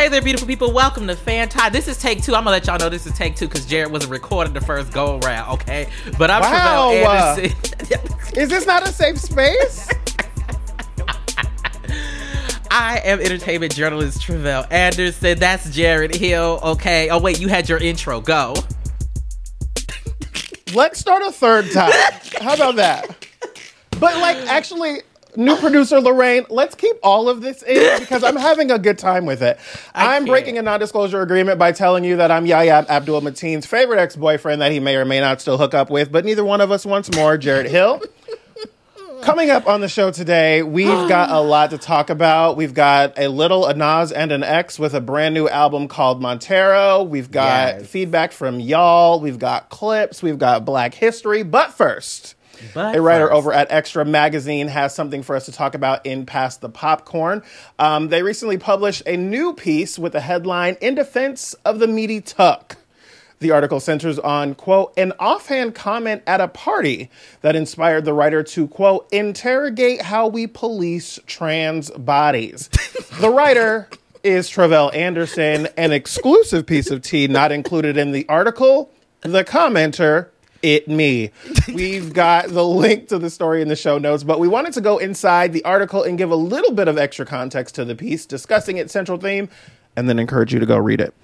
Hey there, beautiful people. Welcome to Fanti. This is take two. I'm gonna let y'all know this is take two because Jarrett wasn't recording the first go around, okay? But I'm Wow, Tre'vell uh, Anderson. Is this not a safe space? I am entertainment journalist Tre'vell Anderson. That's Jarrett Hill, okay? Oh, wait, you had your intro. Go. Let's start a third time. How about that? But like, actually, new producer Lorraine, let's keep all of this in because I'm having a good time with it. I I'm can't. breaking a non-disclosure agreement by telling you that I'm Yahya Abdul Mateen's favorite ex-boyfriend that he may or may not still hook up with, but neither one of us wants more. Jarrett Hill. Coming up on the show today, we've got a lot to talk about. We've got a little a Nas and an X with a brand new album called Montero. We've got Yes. feedback from y'all. We've got clips. We've got Black History. But first, But a writer first- over at Xtra Magazine has something for us to talk about in Past the Popcorn. Um, they recently published a new piece with the headline In Defense of the Meaty Tuck. The article centers on, quote, an offhand comment at a party that inspired the writer to, quote, interrogate how we police trans bodies. the writer is Tre'vell Anderson, an exclusive piece of tea not included in the article. The commenter, it me. We've got the link to the story in the show notes, but we wanted to go inside the article and give a little bit of extra context to the piece, discussing its central theme, and then encourage you to go read it.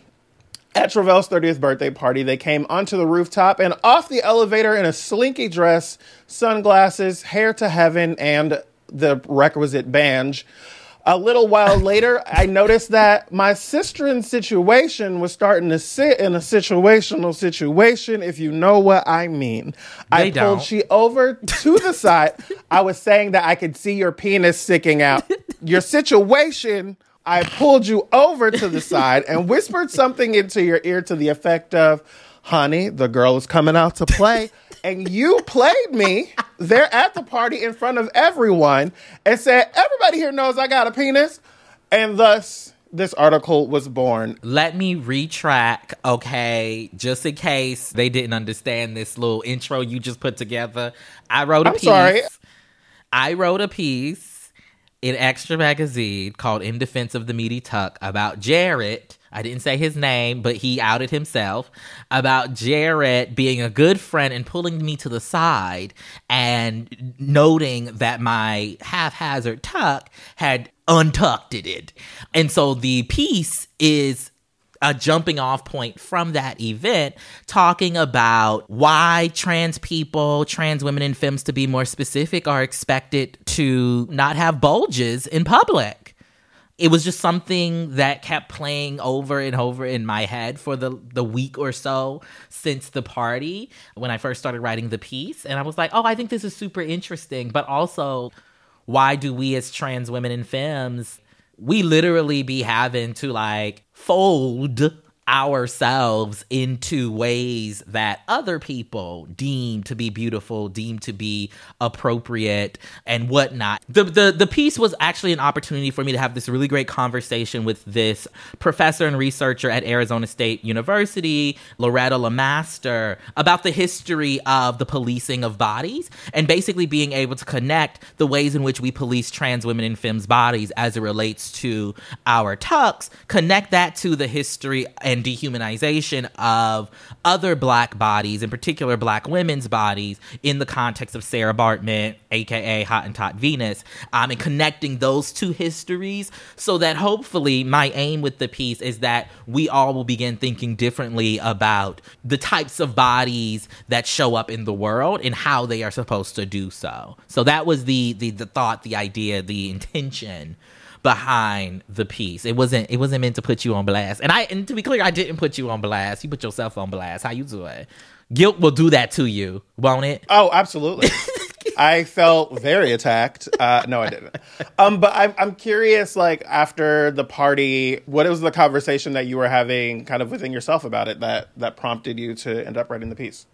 At Tre'vell's 30th birthday party, they came onto the rooftop and off the elevator in a slinky dress, sunglasses, hair to heaven, and the requisite banj. A little while later, I noticed that my sister in situation was starting to sit in a situational situation, if you know what I mean. I They pulled don't. she over to the side. I was saying that I could see your penis sticking out. Your situation, I pulled you over to the side and whispered something into your ear to the effect of, honey, the girl is coming out to play. And you played me there at the party in front of everyone and said, everybody here knows I got a penis. And thus, this article was born. Let me retrack, okay, just in case they didn't understand this little intro you just put together. I wrote a I'm piece. sorry. I wrote a piece in Xtra Magazine called In Defense of the Meaty Tuck about Jarrett. I didn't say his name, but he outed himself about Jarrett being a good friend and pulling me to the side and noting that my haphazard tuck had untucked it. And so the piece is a jumping off point from that event talking about why trans people, trans women and femmes to be more specific, are expected to not have bulges in public. It was just something that kept playing over and over in my head for the the week or so since the party when I first started writing the piece and I was like, "Oh, I think this is super interesting." But also, why do we as trans women and femmes we literally be having to like fold ourselves into ways that other people deem to be beautiful, deem to be appropriate, and whatnot. The, the the piece was actually an opportunity for me to have this really great conversation with this professor and researcher at Arizona State University, Loretta Lamaster, about the history of the policing of bodies and basically being able to connect the ways in which we police trans women and femmes bodies as it relates to our tucks, connect that to the history and dehumanization of other black bodies, in particular black women's bodies, in the context of Sarah Baartman, aka Hot and Hottentot Venus, um, and connecting those two histories so that hopefully my aim with the piece is that we all will begin thinking differently about the types of bodies that show up in the world and how they are supposed to do so. So that was the the, the thought, the idea, the intention behind the piece. It wasn't it wasn't meant to put you on blast. And I and to be clear, I didn't put you on blast. You put yourself on blast. How you doing? Guilt will do that to you, won't it? Oh, absolutely. I felt very attacked. Uh, no, I didn't. Um, but I'm, I'm curious, like, after the party, what was the conversation that you were having kind of within yourself about it that, that prompted you to end up writing the piece?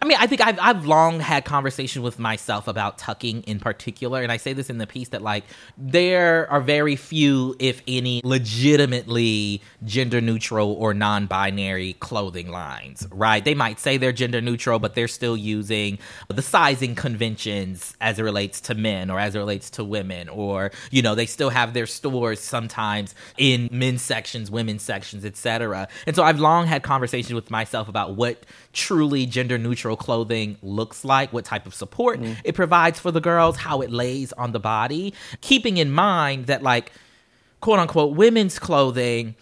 I mean, I think I've I've long had conversation with myself about tucking in particular, and I say this in the piece that like there are very few, if any, legitimately gender neutral or non-binary clothing lines. Right? They might say they're gender neutral, but they're still using the sizing conventions as it relates to men or as it relates to women, or you know, they still have their stores sometimes in men's sections, women's sections, etc. And so I've long had conversations with myself about what truly gender neutral clothing looks like, what type of support mm. it provides for the girls, how it lays on the body, keeping in mind that, like, quote unquote, women's clothing,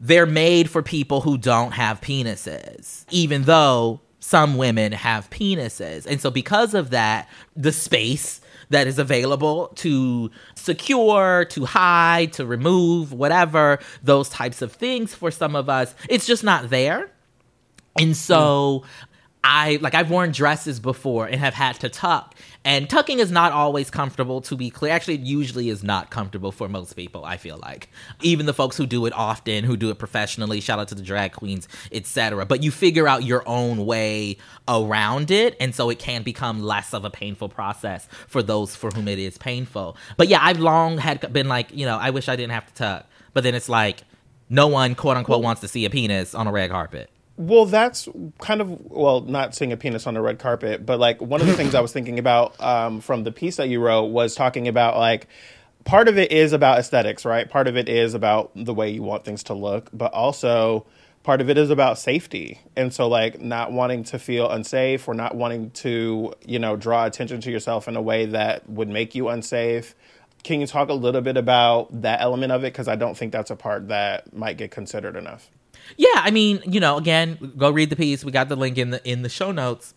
they're made for people who don't have penises, even though some women have penises. And so, because of that, the space that is available to secure, to hide, to remove, whatever, those types of things for some of us, it's just not there. And so I like I've worn dresses before and have had to tuck. And tucking is not always comfortable to be clear. Actually, it usually is not comfortable for most people, I feel like. Even the folks who do it often, who do it professionally, shout out to the drag queens, etc. But you figure out your own way around it, and so it can become less of a painful process for those for whom it is painful. But yeah, I've long had been like, you know, I wish I didn't have to tuck. But then it's like no one quote unquote wants to see a penis on a red carpet. Well, that's kind of well, not seeing a penis on the red carpet, but like one of the things I was thinking about um, from the piece that you wrote was talking about like part of it is about aesthetics, right? Part of it is about the way you want things to look, but also part of it is about safety. And so like not wanting to feel unsafe or not wanting to, you know, draw attention to yourself in a way that would make you unsafe. Can you talk a little bit about that element of it because I don't think that's a part that might get considered enough. Yeah, I mean, you know, again, go read the piece. We got the link in the in the show notes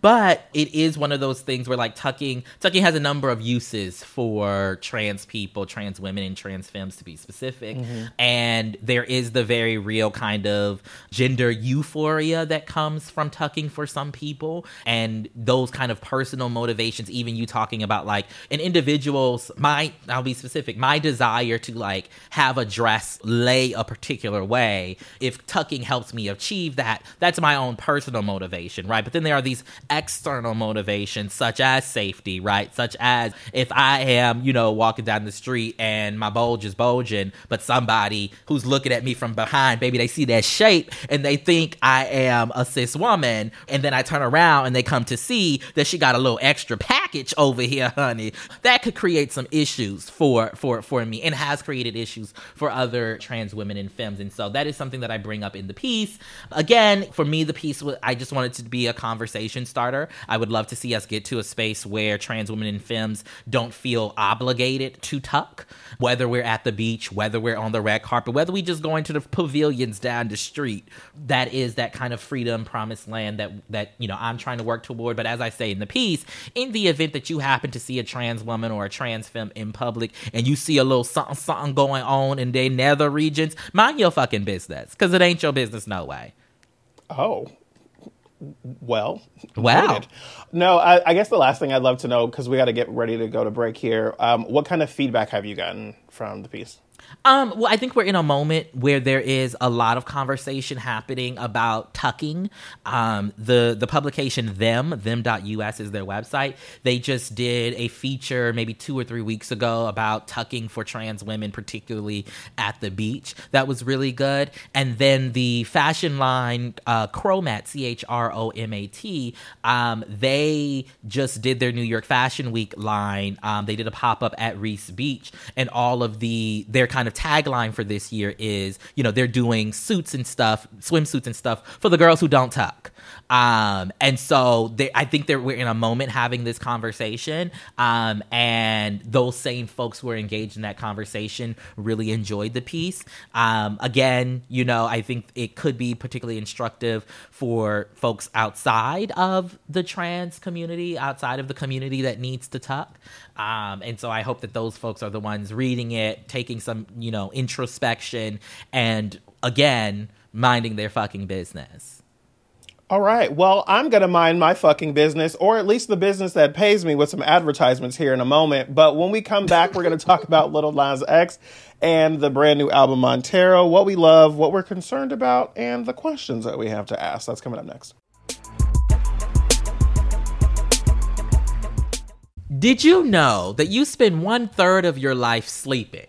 but it is one of those things where like tucking tucking has a number of uses for trans people trans women and trans femmes to be specific. Mm-hmm. and there is the very real kind of gender euphoria that comes from tucking for some people. And those kind of personal motivations even you talking about like an individual's my i'll be specific my desire to like have a dress lay a particular way if tucking helps me achieve that that's my own personal motivation right? But then there are these external motivations such as safety, right? Such as if I am, you know, walking down the street and my bulge is bulging, but somebody who's looking at me from behind, baby, they see that shape and they think I am a cis woman. And then I turn around and they come to see that she got a little extra package over here, honey. That could create some issues for for for me and has created issues for other trans women and femmes. And so that is something that I bring up in the piece. Again, for me, the piece I just wanted to be a conversation starter. I would love to see us get to a space where trans women and femmes don't feel obligated to tuck, whether we're at the beach, whether we're on the red carpet, whether we just going to the pavilions down the street. That is that kind of freedom promised land that that you know I'm trying to work toward. But as I say in the piece, in the event that you happen to see a trans woman or a trans femme in public and you see a little something something going on in their nether regions, mind your fucking business, because it ain't your business no way. Oh, well. Wow. No, I, I, guess the last thing I'd love to know, because we got to get ready to go to break here, um, what kind of feedback have you gotten from the piece? Um, well, I think we're in a moment where there is a lot of conversation happening about tucking. Um, the the publication them them.us is their website. They just did a feature maybe two or three weeks ago about tucking for trans women, particularly at the beach. That was really good. And then the fashion line uh, Chromat C H R O M A T. Um, they just did their New York Fashion Week line. Um, they did a pop up at Riis Beach, and all of the their kind of tagline for this year is, you know, they're doing suits and stuff, swimsuits and stuff for the girls who don't tuck. Um, and so they, I think that we're in a moment having this conversation. Um, and those same folks who were engaged in that conversation really enjoyed the piece. Um, again, you know, I think it could be particularly instructive for folks outside of the trans community, outside of the community that needs to tuck. Um, and so I hope that those folks are the ones reading it, taking some, you know, introspection, and again, minding their fucking business. All right. Well, I'm going to mind my fucking business, or at least the business that pays me with some advertisements here in a moment. But when we come back, we're going to talk about Lil Nas X and the brand new album Montero, what we love, what we're concerned about, and the questions that we have to ask. That's coming up next. Did you know that you spend one third of your life sleeping?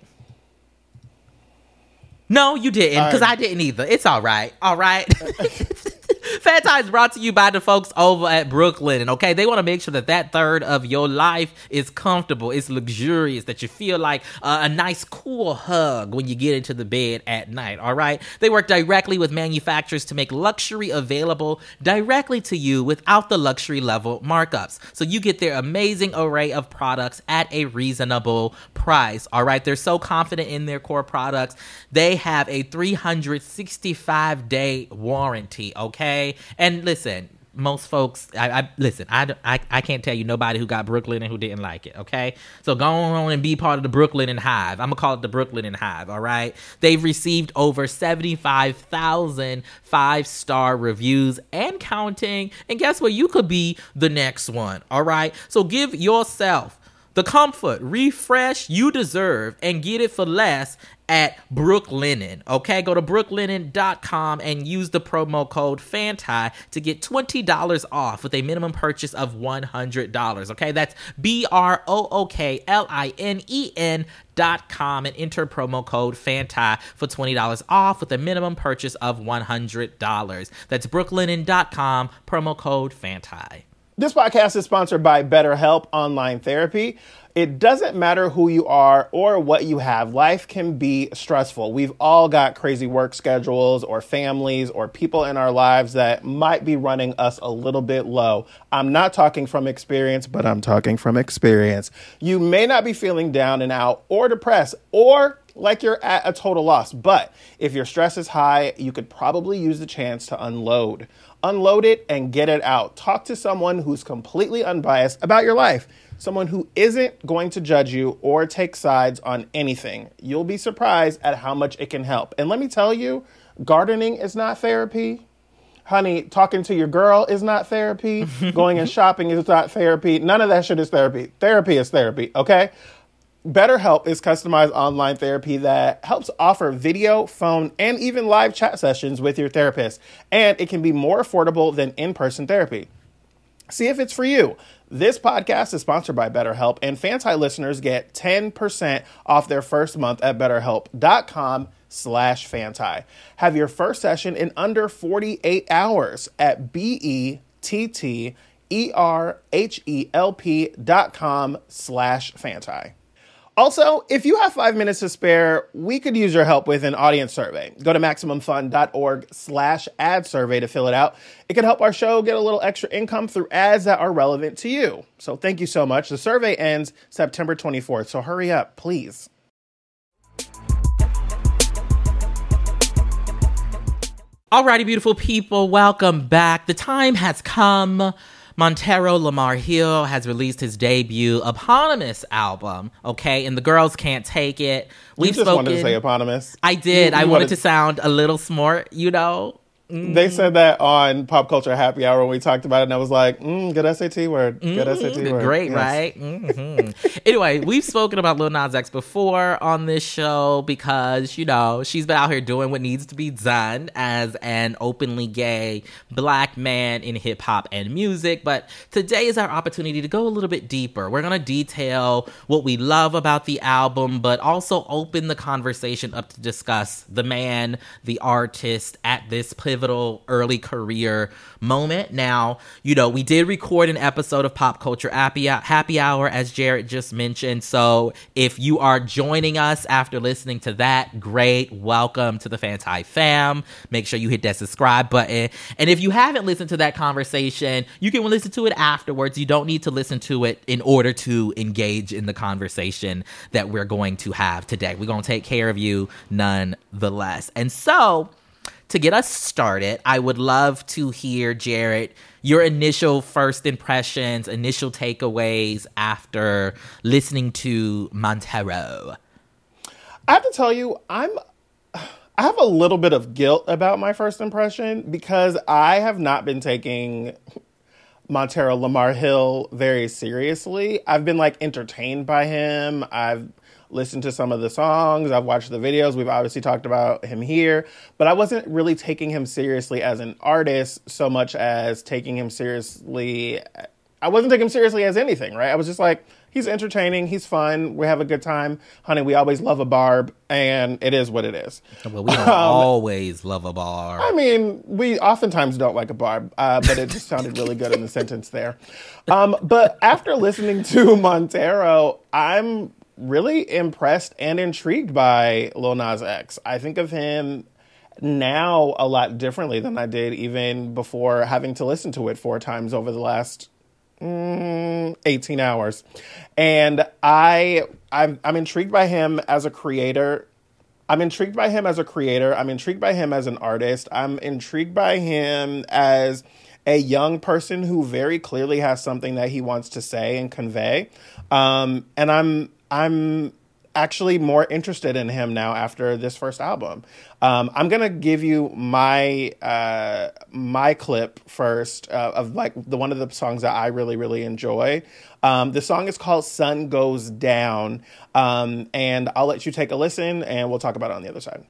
No, you didn't, because I, I didn't either. It's all right. All right. Fat is brought to you by the folks over at Brooklinen. Okay, they want to make sure that that third of your life is comfortable, it's luxurious, that you feel like uh, a nice, cool hug when you get into the bed at night. All right, they work directly with manufacturers to make luxury available directly to you without the luxury level markups. So you get their amazing array of products at a reasonable price. All right, they're so confident in their core products. They have a 365 day warranty. Okay, and listen. Most folks, I, I listen. I, I I can't tell you nobody who got Brooklinen and who didn't like it. Okay, so go on and be part of the Brooklinen Hive. I'm gonna call it the Brooklinen Hive. All right, they've received over 75,000 five star reviews and counting. And guess what? You could be the next one. All right, so give yourself the comfort, refresh you deserve, and get it for less at Brooklinen. Okay, go to brooklinen.com and use the promo code FANTI to get $20 off with a minimum purchase of $100. Okay, that's B R O O K L I N E N dot com and enter promo code FANTI for $20 off with a minimum purchase of $100. That's brooklinen.com, promo code FANTI. This podcast is sponsored by BetterHelp Online Therapy. It doesn't matter who you are or what you have, life can be stressful. We've all got crazy work schedules or families or people in our lives that might be running us a little bit low. I'm not talking from experience, but I'm talking from experience. You may not be feeling down and out or depressed or like you're at a total loss, but if your stress is high, you could probably use the chance to unload unload it and get it out. Talk to someone who's completely unbiased about your life, someone who isn't going to judge you or take sides on anything. You'll be surprised at how much it can help. And let me tell you, gardening is not therapy. Honey, talking to your girl is not therapy. Going and shopping is not therapy. None of that shit is therapy. Therapy is therapy, okay? BetterHelp is customized online therapy that helps offer video, phone, and even live chat sessions with your therapist, and it can be more affordable than in person therapy. See if it's for you. This podcast is sponsored by BetterHelp, and Fanti listeners get 10% off their first month at betterhelp.com slash Fanti. Have your first session in under 48 hours at B-E-T-T-E-R-H-E-L-P dot com slash Fanti. Also, if you have five minutes to spare, we could use your help with an audience survey. Go to MaximumFun.org slash ad survey to fill it out. It can help our show get a little extra income through ads that are relevant to you. So thank you so much. The survey ends September 24th, so hurry up, please. Alrighty, beautiful people, welcome back. The time has come. Montero Lamar Hill has released his debut eponymous album, okay, and the girls can't take it. We've just spoken. wanted to say eponymous. I did. You- I you wanted to sound a little smart, you know. They said that on Pop Culture Happy Hour when we talked about it, and I was like, mm, good SAT word. Good SAT word. Great, Yes. right? hmm anyway, we've spoken about Lil Nas X before on this show because, you know, she's been out here doing what needs to be done as an openly gay black man in hip hop and music. But today is our opportunity to go a little bit deeper. We're going to detail what we love about the album, but also open the conversation up to discuss the man, the artist at this pivotal early career moment. Now, you know, we did record an episode of Pop Culture Happy, Hour, as Jarrett just mentioned. So if you are joining us after listening to that, great. Welcome to the Fanti fam. Make sure you hit that subscribe button. And if you haven't listened to that conversation, you can listen to it afterwards. You don't need to listen to it in order to engage in the conversation that we're going to have today. We're going to take care of you nonetheless. And so, to get us started, I would love to hear, Jarrett, your initial first impressions, initial takeaways after listening to Montero. I have to tell you, I'm I have a little bit of guilt about my first impression because I have not been taking Montero Lamar Hill very seriously. I've been like entertained by him. I've listened to some of the songs, I've watched the videos. We've obviously talked about him here, but I wasn't really taking him seriously as an artist so much as taking him seriously I wasn't taking him seriously as anything, right? I was just like, he's entertaining, he's fun, we have a good time, honey. We always love a barb, and it is what it is. Well, we don't always love a bar. I mean, we oftentimes don't like a barb, uh, but it just sounded really good in the sentence there. Um, but after listening to Montero, I'm really impressed and intrigued by Lil Nas X. I think of him now a lot differently than I did even before having to listen to it four times over the last mm, 18 hours. And I I'm, I'm intrigued by him as a creator. I'm intrigued by him as a creator. I'm intrigued by him as an artist. I'm intrigued by him as a young person who very clearly has something that he wants to say and convey. Um, and I'm I'm actually more interested in him now after this first album. Um, I'm gonna give you my uh, my clip first uh, of like the one of the songs that I really really enjoy. Um, the song is called "Sun Goes Down," um, and I'll let you take a listen, and we'll talk about it on the other side.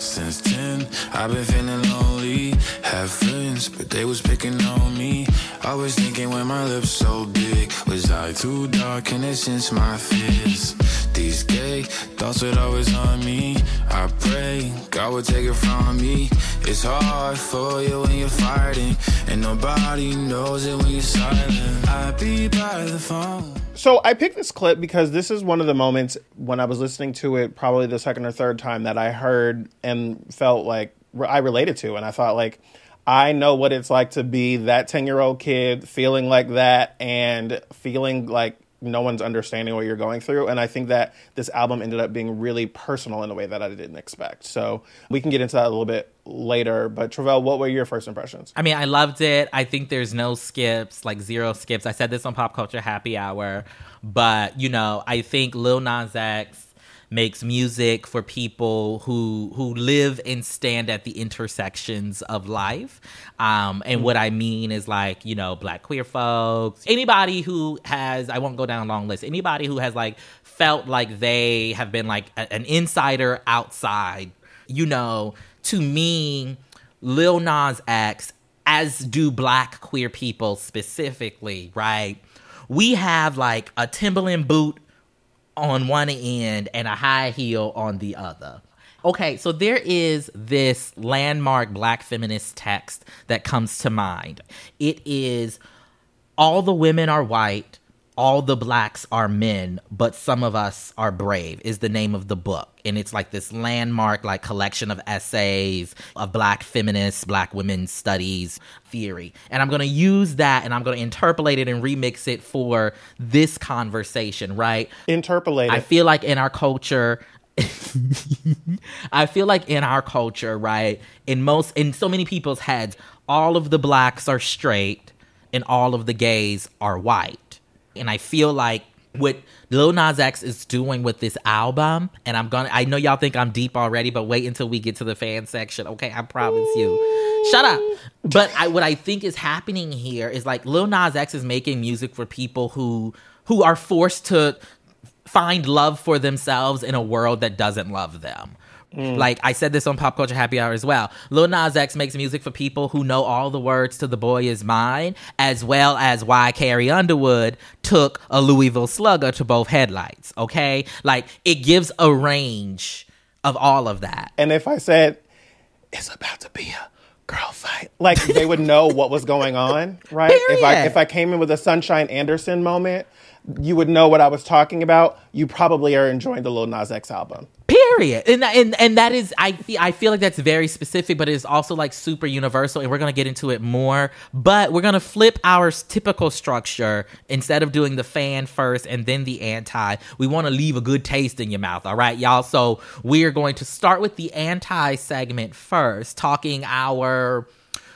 Since 10, I've been feeling lonely. Have friends, but they was picking on me. Always thinking when my lips so big. Was I too dark and it since my fears? These gay thoughts would always on me. I pray God would take it from me. It's hard for you when you're fighting, and nobody knows it when you're silent. I be by the phone. So I picked this clip because this is one of the moments when I was listening to it, probably the second or third time that I heard and felt like I related to, and I thought like. I know what it's like to be that 10 year old kid feeling like that and feeling like no one's understanding what you're going through. And I think that this album ended up being really personal in a way that I didn't expect. So we can get into that a little bit later. But Tre'vell, what were your first impressions? I mean, I loved it. I think there's no skips, like zero skips. I said this on Pop Culture Happy Hour, but you know, I think Lil Nas X makes music for people who who live and stand at the intersections of life. Um, and what I mean is like you know black queer folks, anybody who has I won't go down a long list. Anybody who has like felt like they have been like a, an insider outside. You know, to me, Lil Nas X, as do black queer people specifically, right? We have like a Timberland boot on one end and a high heel on the other. Okay, so there is this landmark black feminist text that comes to mind. It is all the women are white, all the blacks are men, but some of us are brave is the name of the book. And it's like this landmark like collection of essays of black feminists, black women's studies theory. And I'm going to use that and I'm going to interpolate it and remix it for this conversation, right? Interpolate. I feel like in our culture I feel like in our culture, right, in most in so many people's heads, all of the blacks are straight and all of the gays are white. And I feel like what Lil Nas X is doing with this album, and I'm gonna I know y'all think I'm deep already, but wait until we get to the fan section. Okay, I promise you. Shut up. But I, what I think is happening here is like Lil Nas X is making music for people who who are forced to find love for themselves in a world that doesn't love them. Mm. Like I said this on Pop Culture Happy Hour as well. Lil Nas X makes music for people who know all the words to "The Boy Is Mine," as well as why Carrie Underwood took a Louisville Slugger to both headlights. Okay, like it gives a range of all of that. and if I said it's about to be a girl fight, like they would know what was going on, right? If I if I came in with a Sunshine Anderson moment, you would know what I was talking about. You probably are enjoying the Lil Nas X album. Period. And and and that is I feel I feel like that's very specific, but it's also like super universal. And we're gonna get into it more. But we're gonna flip our typical structure instead of doing the fan first and then the anti. We want to leave a good taste in your mouth. All right, y'all. So we're going to start with the anti segment first, talking our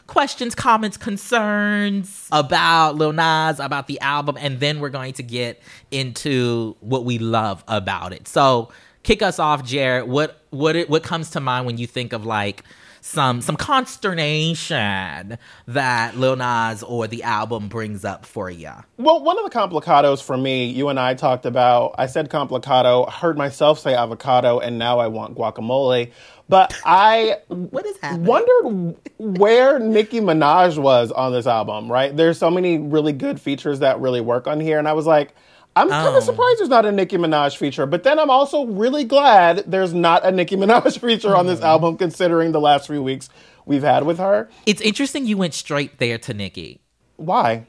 questions, comments, concerns about Lil Nas, about the album, and then we're going to get into what we love about it. So, kick us off, Jarrett. What what it, what comes to mind when you think of like some some consternation that Lil Nas or the album brings up for you? Well, one of the complicados for me, you and I talked about, I said complicado, heard myself say avocado, and now I want guacamole. But I What is happening? wondered where Nicki Minaj was on this album, right? There's so many really good features that really work on here. And I was like, I'm kind Oh. of surprised there's not a Nicki Minaj feature. But then I'm also really glad there's not a Nicki Minaj feature on this Mm. album, considering the last few weeks we've had with her. It's interesting you went straight there to Nicki. Why?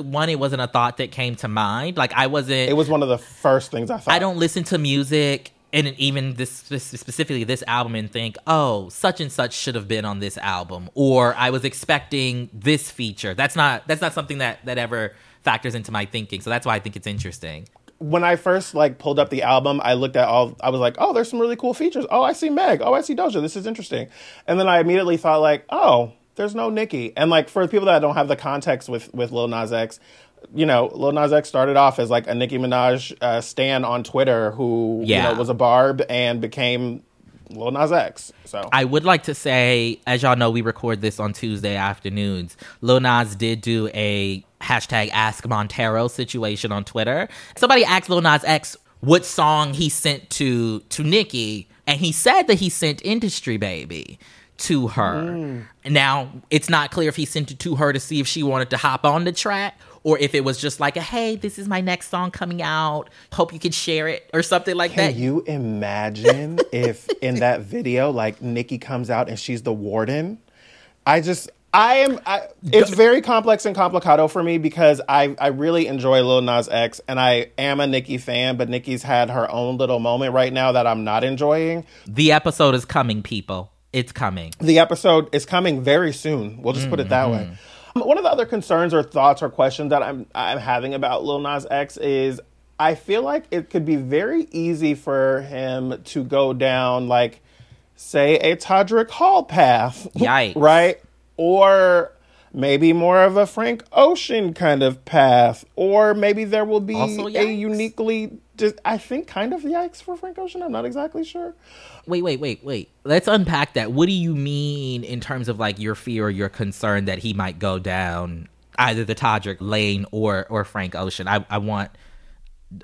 One, it wasn't a thought that came to mind. Like I wasn't It was one of the first things I thought. I don't listen to music and even this this- specifically this album and think, oh, such and such should have been on this album, or I was expecting this feature. That's not that's not something that that ever factors into my thinking. So that's why I think it's interesting. when I first like pulled up the album, I looked at all. I was like, "Oh, there's some really cool features. Oh, I see Meg. Oh, I see Doja. This is interesting." And then I immediately thought like, "Oh, there's no Nicki." And like for people that don't have the context with with Lil Nas X, you know, Lil Nas X started off as like a Nicki Minaj uh, stan on Twitter who you know was a barb and became Lil Nas X. So I would like to say, as y'all know, we record this on Tuesday afternoons. Lil Nas did do a hashtag Ask Montero situation on Twitter. Somebody asked Lil Nas X what song he sent to to Nicki, and he said that he sent Industry Baby to her. Mm. Now, it's not clear if he sent it to her to see if she wanted to hop on the track or if it was just like a hey, this is my next song coming out. Hope you could share it or something like Can that. Can you imagine if in that video, like Nicki comes out and she's the warden? I just, I am. I, it's very complex and complicado for me because I, I really enjoy Lil Nas X and I am a Nicki fan, but Nicki's had her own little moment right now that I'm not enjoying. the episode is coming, people. It's coming. The episode is coming very soon. We'll just put it that mm-hmm. way. One of the other concerns or thoughts or questions that I'm I'm having about Lil Nas X is I feel like it could be very easy for him to go down like say a Todrick Hall path. Yikes. right? Or maybe more of a Frank Ocean kind of path. Or maybe there will be a uniquely just I think kind of yikes for Frank Ocean. I'm not exactly sure. Wait, wait, wait, wait. Let's unpack that. What do you mean in terms of like your fear or your concern that he might go down either the Todrick lane or or Frank Ocean? I I want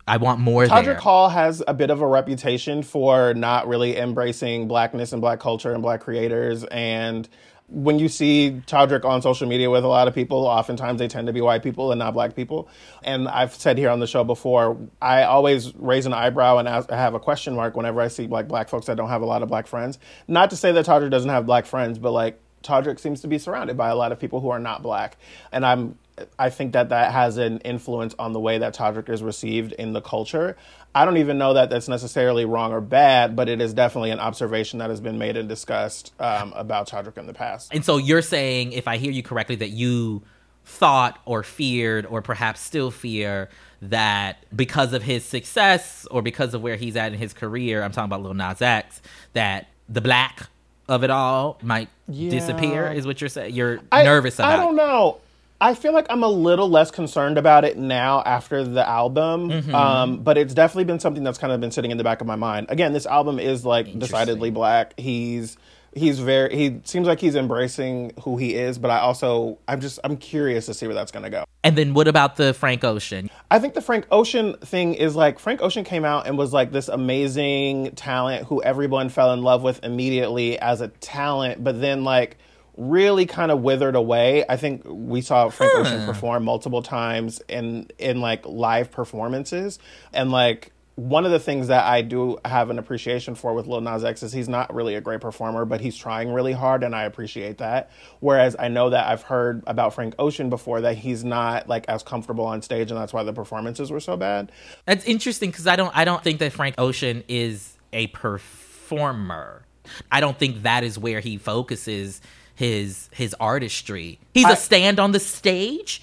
I want more Todrick there. Hall has a bit of a reputation for not really embracing blackness and black culture and black creators. And when you see Todrick on social media with a lot of people, oftentimes they tend to be white people and not black people. And I've said here on the show before, I always raise an eyebrow and ask, have a question mark whenever I see like black folks that don't have a lot of black friends. Not to say that Todrick doesn't have black friends, but like Todrick seems to be surrounded by a lot of people who are not black, and I'm I think that that has an influence on the way that Todrick is received in the culture. I don't even know that that's necessarily wrong or bad, but it is definitely an observation that has been made and discussed um, about Todrick in the past. And so you're saying, if I hear you correctly, that you thought or feared or perhaps still fear that because of his success or because of where he's at in his career, I'm talking about Lil Nas X, that the black of it all might disappear, is what you're saying? You're I- nervous about I don't know. I feel like I'm a little less concerned about it now after the album, Mm-hmm. um, but it's definitely been something that's kind of been sitting in the back of my mind. Again, this album is like decidedly black. He's he's very he seems like he's embracing who he is, but I also I'm just I'm curious to see where that's going to go. And then what about the Frank Ocean? I think the Frank Ocean thing is like Frank Ocean came out and was like this amazing talent who everyone fell in love with immediately as a talent, but then like really kind of withered away. I think we saw Frank Ocean perform multiple times in in like live performances and like one of the things that I do have an appreciation for with Lil Nas X is he's not really a great performer, but he's trying really hard, and I appreciate that. Whereas I know that I've heard about Frank Ocean before that he's not like as comfortable on stage, and that's why the performances were so bad. That's interesting because I don't I don't think that Frank Ocean is a performer. I don't think that is where he focuses his his artistry. He's I- a stand on the stage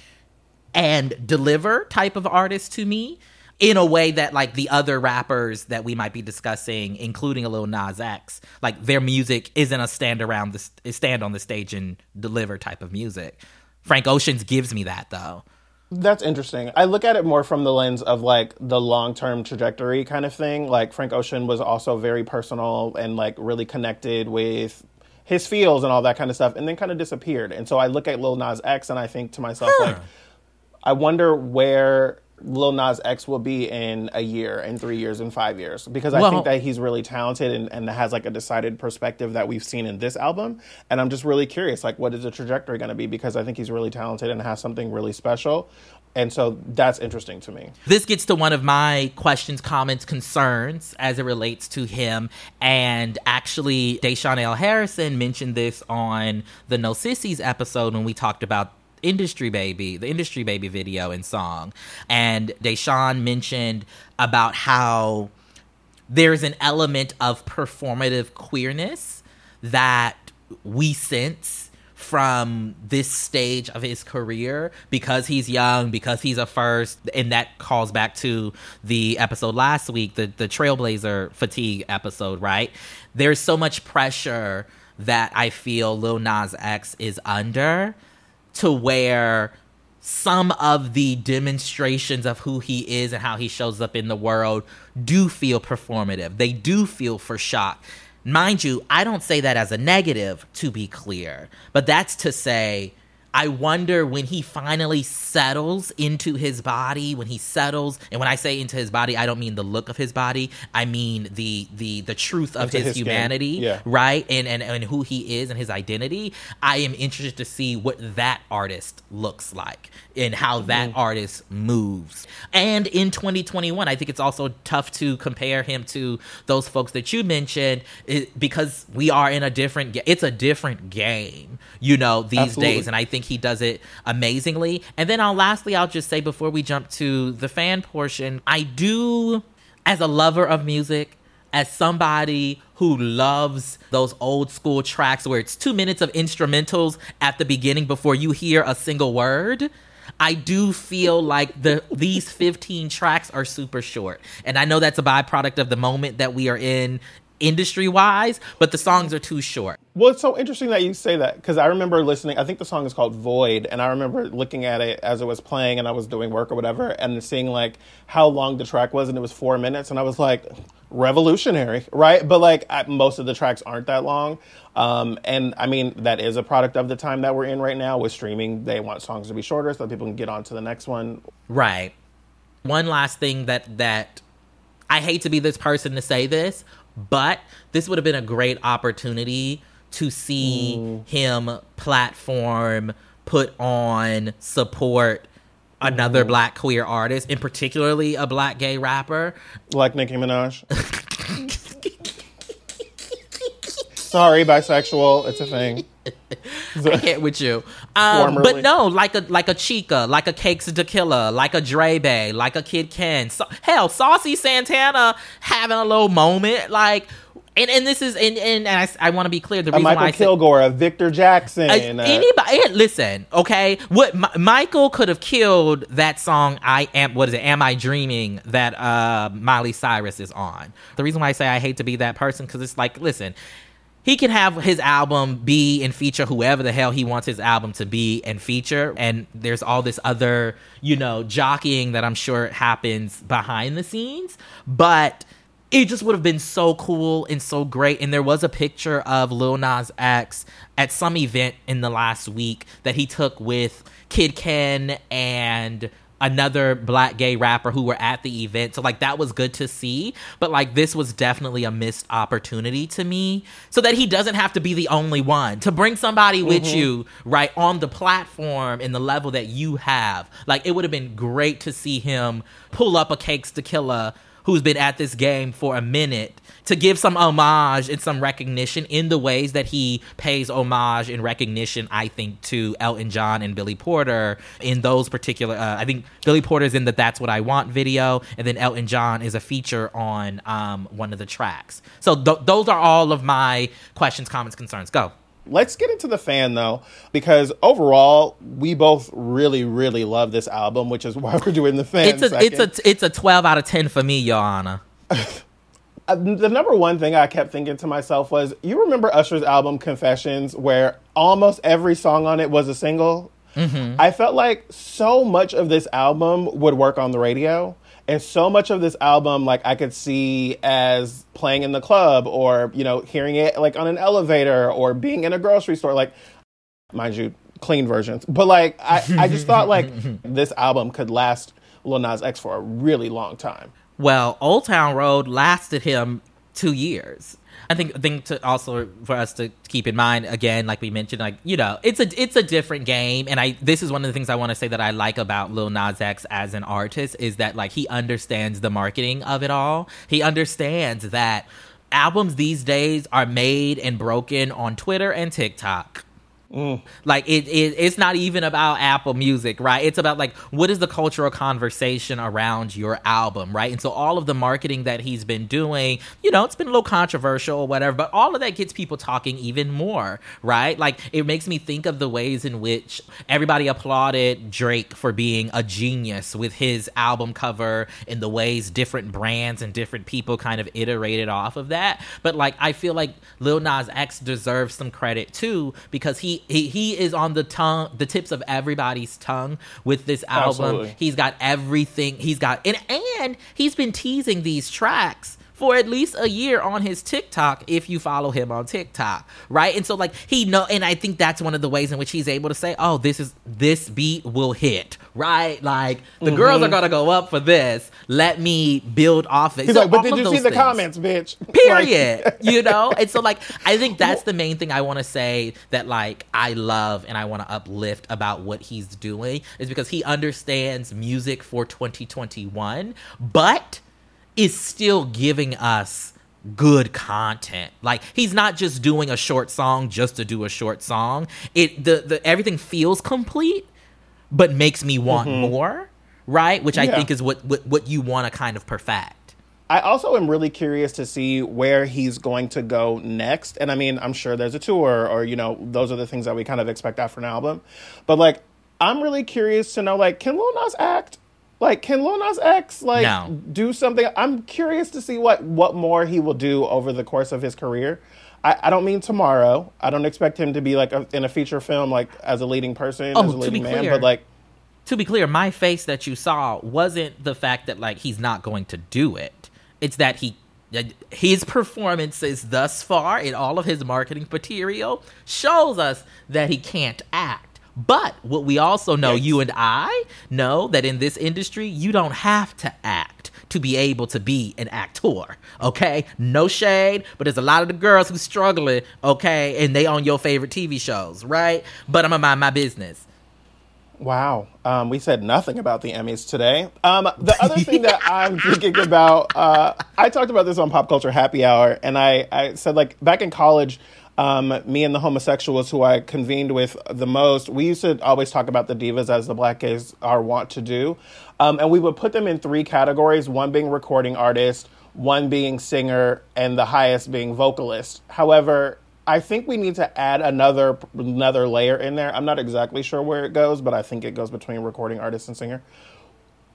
and deliver type of artist to me in a way that like the other rappers that we might be discussing, including a Lil Nas X, like their music isn't a stand around the stand on the stage and deliver type of music. Frank Ocean's gives me that though. That's interesting. I look at it more from the lens of like the long term trajectory kind of thing. Like Frank Ocean was also very personal and like really connected with his feels and all that kind of stuff, and then kind of disappeared. And so I look at Lil Nas X and I think to myself, Huh. like, I wonder where Lil Nas X will be in a year, in three years, in five years, because I Well- think that he's really talented and, and has like a decided perspective that we've seen in this album. And I'm just really curious, like, what is the trajectory going to be? Because I think he's really talented and has something really special. And so that's interesting to me. This gets to one of my questions, comments, concerns as it relates to him. And actually, Da'Shaun L. Harrison mentioned this on the No Sissies episode when we talked about Industry Baby, the Industry Baby video and song. And Da'Shaun mentioned about how there's an element of performative queerness that we sense from this stage of his career because he's young, because he's a first, and that calls back to the episode last week, the the Trailblazer fatigue episode, right? There's so much pressure that I feel Lil Nas X is under to where some of the demonstrations of who he is and how he shows up in the world do feel performative. They do feel for shock. Mind you, I don't say that as a negative, to be clear, but that's to say, I wonder when he finally settles into his body, when he settles, and when I say into his body, I don't mean the look of his body, I mean the the the truth of his, his humanity, Yeah. right? And, and and who he is and his identity. I am interested to see what that artist looks like and how that Mm-hmm. artist moves. And in 2021, I think it's also tough to compare him to those folks that you mentioned it, because we are in a different. It's a different game, you know, these Absolutely. days, and I think he does it amazingly. And then I'll lastly, I'll just say before we jump to the fan portion, I do, as a lover of music, as somebody who loves those old school tracks where it's two minutes of instrumentals at the beginning before you hear a single word. I do feel like the these 15 tracks are super short. And I know that's a byproduct of the moment that we are in industry wise, but the songs are too short. Well, it's so interesting that you say that because I remember listening. I think the song is called Void, and I remember looking at it as it was playing, and I was doing work or whatever, and seeing like how long the track was, and it was four minutes, and I was like, revolutionary, right? But like I, most of the tracks aren't that long, um, and I mean that is a product of the time that we're in right now with streaming. They want songs to be shorter so that people can get on to the next one. Right. One last thing that that I hate to be this person to say this, but this would have been a great opportunity to see him platform, put on, support another black queer artist, and particularly a black gay rapper. Like Nicki Minaj. Sorry, bisexual. It's a thing. I get with you. Um, but no, like a like a Chica, like a Cakes Killer, like a Dre Bay, like a Kid Ken. So, hell, Saucy Santana having a little moment, like. And, and this is and, and I, I want to be clear. The A reason why Michael I said, Kilgore, a Victor Jackson. uh, uh, anybody eh, listen okay what Mi- michael could have killed that song i am what is it am i dreaming that uh miley cyrus is on the reason why i say i hate to be that person because it's like listen he can have his album be and feature whoever the hell he wants his album to be and feature and there's all this other you know jockeying that i'm sure happens behind the scenes but it just would have been so cool and so great. And there was a picture of Lil Nas X at some event in the last week that he took with Kid Ken and another black gay rapper who were at the event. So like that was good to see, but like this was definitely a missed opportunity to me so that he doesn't have to be the only one to bring somebody with mm-hmm. you right on the platform in the level that you have. Like it would have been great to see him pull up a Cakes da Killa who's been at this game for a minute to give some homage and some recognition in the ways that he pays homage and recognition i think to elton john and billy porter in those particular uh, i think billy porter's in the that's what i want video and then elton john is a feature on um, one of the tracks so th- those are all of my questions comments concerns go Let's get into the fan though, because overall we both really, really love this album, which is why we're doing the fan. it's a second. it's a it's a 12 out of 10 for me your honor Uh, the number one thing I kept thinking to myself was, you remember Usher's album Confessions, where almost every song on it was a single. Mm-hmm. I felt like so much of this album would work on the radio. And so much of this album, like I could see as playing in the club or, you know, hearing it like on an elevator or being in a grocery store. Like, mind you, clean versions. But like, I, I just thought like this album could last Lil Nas X for a really long time. Well, Old Town Road lasted him two years. I think thing to also for us to keep in mind again, like we mentioned, like you know, it's a it's a different game, and I this is one of the things I want to say that I like about Lil Nas X as an artist is that like he understands the marketing of it all. He understands that albums these days are made and broken on Twitter and TikTok Mm. Like it, it, it's not even about Apple Music, right? It's about like what is the cultural conversation around your album, right? And so all of the marketing that he's been doing, you know, it's been a little controversial or whatever, but all of that gets people talking even more, right? Like it makes me think of the ways in which everybody applauded Drake for being a genius with his album cover and the ways different brands and different people kind of iterated off of that. But like I feel like Lil Nas X deserves some credit too because he he he is on the tongue the tips of everybody's tongue with this album. Absolutely. He's got everything. He's got and and he's been teasing these tracks for at least a year on his TikTok if you follow him on TikTok, right? And so like he know and I think that's one of the ways in which he's able to say, "Oh, this is this beat will hit." Right? Like the mm-hmm. girls are going to go up for this. Let me build off it. He's so like, "But did you see the things, comments, bitch?" Period. like, you know? And so like I think that's the main thing I want to say that like I love and I want to uplift about what he's doing is because he understands music for 2021, but is still giving us good content. Like he's not just doing a short song just to do a short song. It the, the everything feels complete but makes me want mm-hmm. more, right? Which I think is what what, what you want to kind of perfect. I also am really curious to see where he's going to go next. And I mean, I'm sure there's a tour or, you know, those are the things that we kind of expect after an album. But like, I'm really curious to know, like, can Lil Nas act? Like, can Lil Nas X like no. do something? I'm curious to see what what more he will do over the course of his career. I, I don't mean tomorrow. I don't expect him to be like a, in a feature film, like as a leading person, oh, as a leading man. Clear, but like, to be clear, my face that you saw wasn't the fact that like he's not going to do it. It's that he his performances thus far in all of his marketing material shows us that he can't act. But what we also know, yes. you and I know that in this industry, you don't have to act to be able to be an actor. Okay, no shade, but there's a lot of the girls who struggling. Okay, and they on your favorite TV shows, right? But I'm gonna mind my business. Wow, um, we said nothing about the Emmys today. Um, the other thing that I'm thinking about, uh, I talked about this on Pop Culture Happy Hour, and I, I said like back in college um, me and the homosexuals who I convened with the most, we used to always talk about the divas as the black gays are wont to do. Um, and we would put them in three categories one being recording artist, one being singer, and the highest being vocalist. However, I think we need to add another another layer in there. I'm not exactly sure where it goes, but I think it goes between recording artist and singer.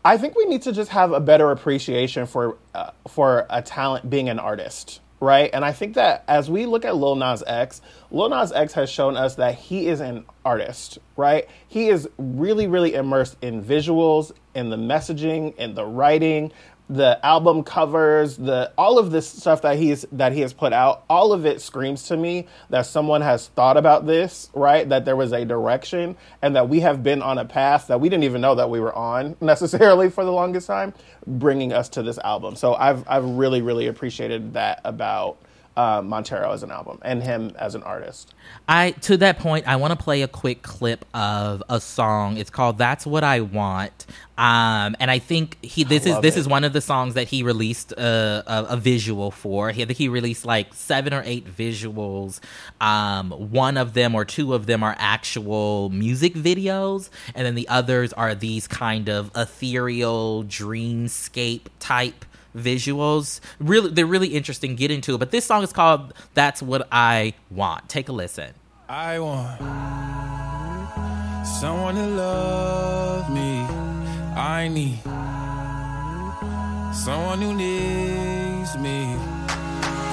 I think we need to just have a better appreciation for uh, for a talent being an artist right? And I think that as we look at Lil Nas X, Lil Nas X has shown us that he is an artist, right? He is really, really immersed in visuals, in the messaging, in the writing, the album covers, the all of this stuff that he's that he has put out, all of it screams to me that someone has thought about this, right? That there was a direction and that we have been on a path that we didn't even know that we were on necessarily for the longest time, bringing us to this album. So I've I've really really appreciated that about uh, Montero as an album and him as an artist. I to that point, I want to play a quick clip of a song. It's called "That's What I Want," um, and I think he this is this it. is one of the songs that he released a, a, a visual for. He, he released like seven or eight visuals. Um, one of them or two of them are actual music videos, and then the others are these kind of ethereal dreamscape type visuals. Really, they're really interesting. Get into it. But this song is called "That's What I Want." Take a listen. I want someone to love me. I need someone who needs me.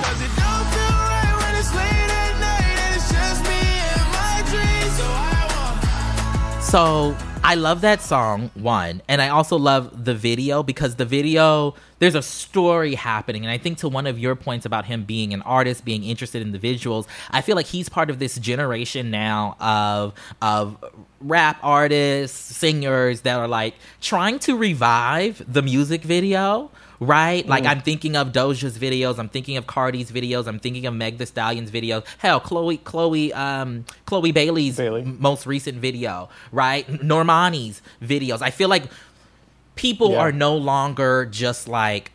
Cause it don't feel right when it's late at night and it's just me and my dreams. So I want. So I love that song, one, and I also love the video because the video there's a story happening. And I think to one of your points about him being an artist, being interested in the visuals, I feel like he's part of this generation now of of rap artists, singers that are like trying to revive the music video right? Like I'm thinking of Doja's videos, I'm thinking of Cardi's videos, I'm thinking of Meg The Stallion's videos. Hell, Chloe, Chloe, um, Chloe Bailey's Bailey. most recent video, right? Normani's videos. I feel like people Yeah. are no longer just like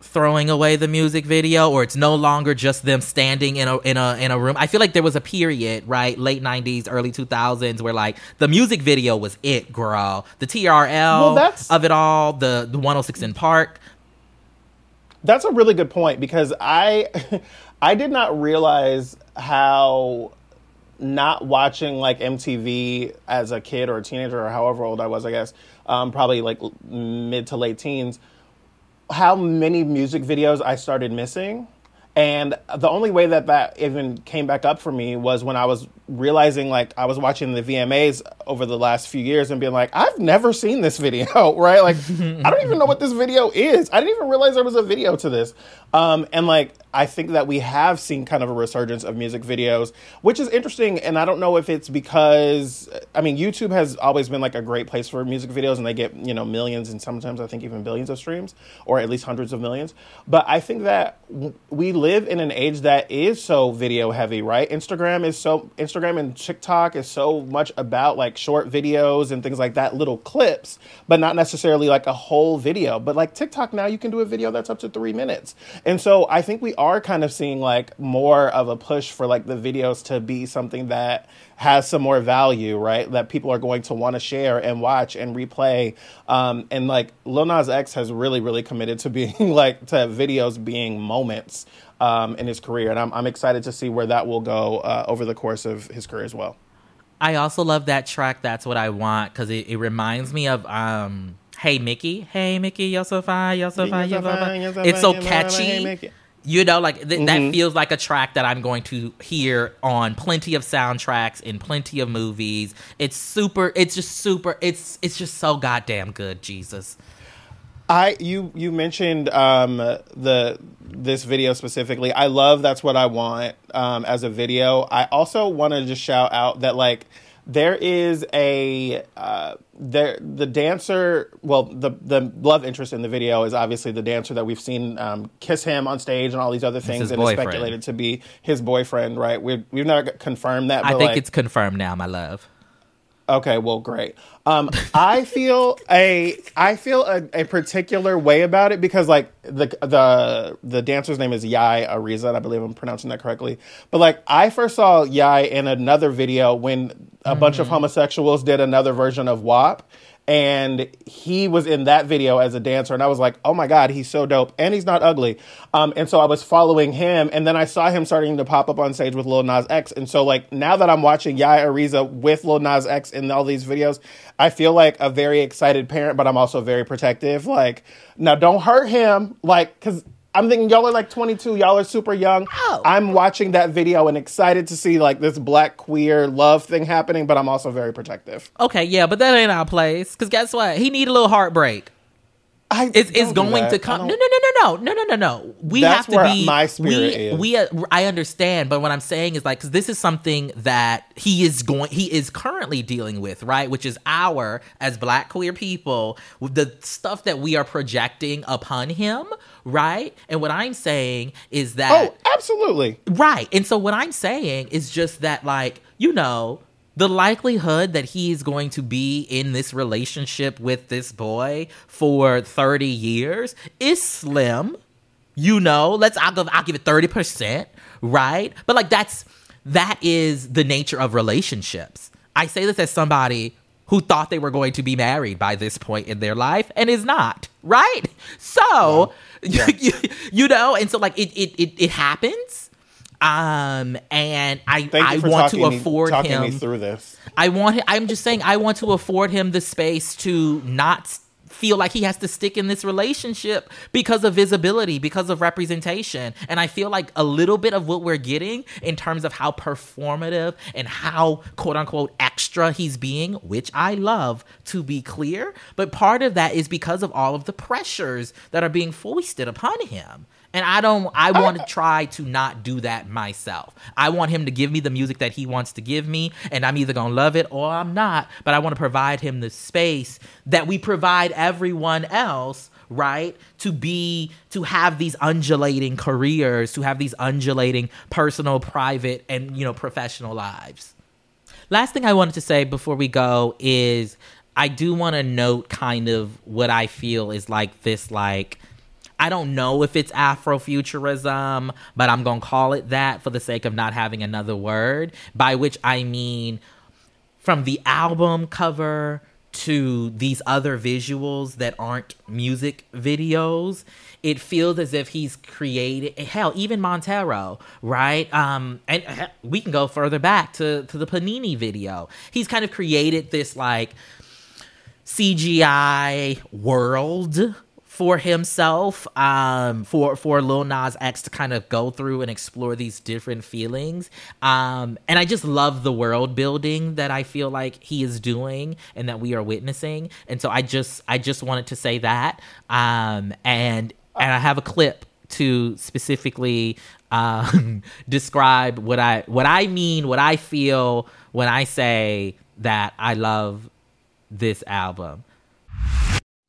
throwing away the music video or it's no longer just them standing in a in a in a room. I feel like there was a period, right, late 90s, early 2000s where like the music video was it, girl. The TRL Well, of it all, the the 106 and Park. That's a really good point because I I did not realize how not watching like MTV as a kid or a teenager or however old I was, I guess, um, probably like mid to late teens, how many music videos I started missing. And the only way that that even came back up for me was when I was realizing, like, I was watching the VMAs over the last few years and being like, I've never seen this video, right? Like, I don't even know what this video is. I didn't even realize there was a video to this. Um, and, like, I think that we have seen kind of a resurgence of music videos, which is interesting. And I don't know if it's because, I mean, YouTube has always been like a great place for music videos and they get, you know, millions and sometimes I think even billions of streams or at least hundreds of millions. But I think that w- we live in an age that is so video heavy, right? Instagram is so, Instagram and TikTok is so much about like short videos and things like that, little clips, but not necessarily like a whole video. But like TikTok now, you can do a video that's up to three minutes. And so I think we are kind of seeing like more of a push for like the videos to be something that has some more value, right? That people are going to want to share and watch and replay. Um, and like Lil Nas X has really, really committed to being like to videos being moments um, in his career, and I'm I'm excited to see where that will go uh, over the course of his career as well. I also love that track. That's what I want because it, it reminds me of um, Hey Mickey, Hey Mickey, you're so fine, you're so fine, You're so fine, you're so It's so fine, you're so catchy. You know, like th- Mm-hmm. that feels like a track that I'm going to hear on plenty of soundtracks in plenty of movies. It's super. It's just super. It's it's just so goddamn good. Jesus. I you you mentioned um, the this video specifically. I love that's what I want um, as a video. I also want to just shout out that like there is a uh, there the dancer. Well, the the love interest in the video is obviously the dancer that we've seen um, kiss him on stage and all these other things, and boyfriend. speculated to be his boyfriend. Right? We've we've never confirmed that. I think like, it's confirmed now, my love. Okay, well, great. Um, I feel a I feel a, a particular way about it because like the the the dancer's name is Yai Ariza, I believe I'm pronouncing that correctly. But like I first saw Yai in another video when a bunch of homosexuals did another version of WAP. And he was in that video as a dancer, and I was like, "Oh my god, he's so dope!" And he's not ugly. Um, and so I was following him, and then I saw him starting to pop up on stage with Lil Nas X. And so, like now that I'm watching Yai Ariza with Lil Nas X in all these videos, I feel like a very excited parent, but I'm also very protective. Like, now don't hurt him, like, because I'm thinking y'all are like 22, y'all are super young. Oh. I'm watching that video and excited to see like this black queer love thing happening, but I'm also very protective. Okay, yeah, but that ain't our place. Because guess what? He need a little heartbreak. I It's, it's going to come. No, no, no, no, no, no, no, no, no. We have to be. my spirit we, is. we, uh, I understand, but what I'm saying is like, because this is something that he is going, he is currently dealing with, right? Which is our as Black queer people, with the stuff that we are projecting upon him, right? And what I'm saying is that Oh, absolutely. Right. And so what I'm saying is just that, like, you know, the likelihood that he is going to be in this relationship with this boy for 30 years is slim. You know, let's I'll give I'll give it 30%, right? But like that's that is the nature of relationships. I say this as somebody who thought they were going to be married by this point in their life and is not, right? So, Yeah. you, you know, and so like it it it, it happens. Um and I I want to me, afford talking him me through this. I want I'm just saying I want to afford him the space to not feel like he has to stick in this relationship because of visibility, because of representation. And I feel like a little bit of what we're getting in terms of how performative and how quote unquote extra he's being, which I love to be clear. But part of that is because of all of the pressures that are being foisted upon him. And I don't I want to try to not do that myself. I want him to give me the music that he wants to give me and I'm either going to love it or I'm not, but I want to provide him the space that we provide everyone else right to be to have these undulating careers to have these undulating personal private and you know professional lives last thing i wanted to say before we go is i do want to note kind of what i feel is like this like I don't know if it's Afrofuturism, but I'm going to call it that for the sake of not having another word, by which I mean from the album cover to these other visuals that aren't music videos it feels as if he's created hell even montero right? Um and uh, we can go further back to to the panini video. He's kind of created this like cgi world for himself, um, for for Lil Nas X to kind of go through and explore these different feelings. Um, and I just love the world building that I feel like he is doing and that we are witnessing. And so I just I just wanted to say that. Um, and and I have a clip to specifically um, describe what I what I mean, what I feel when I say that I love this album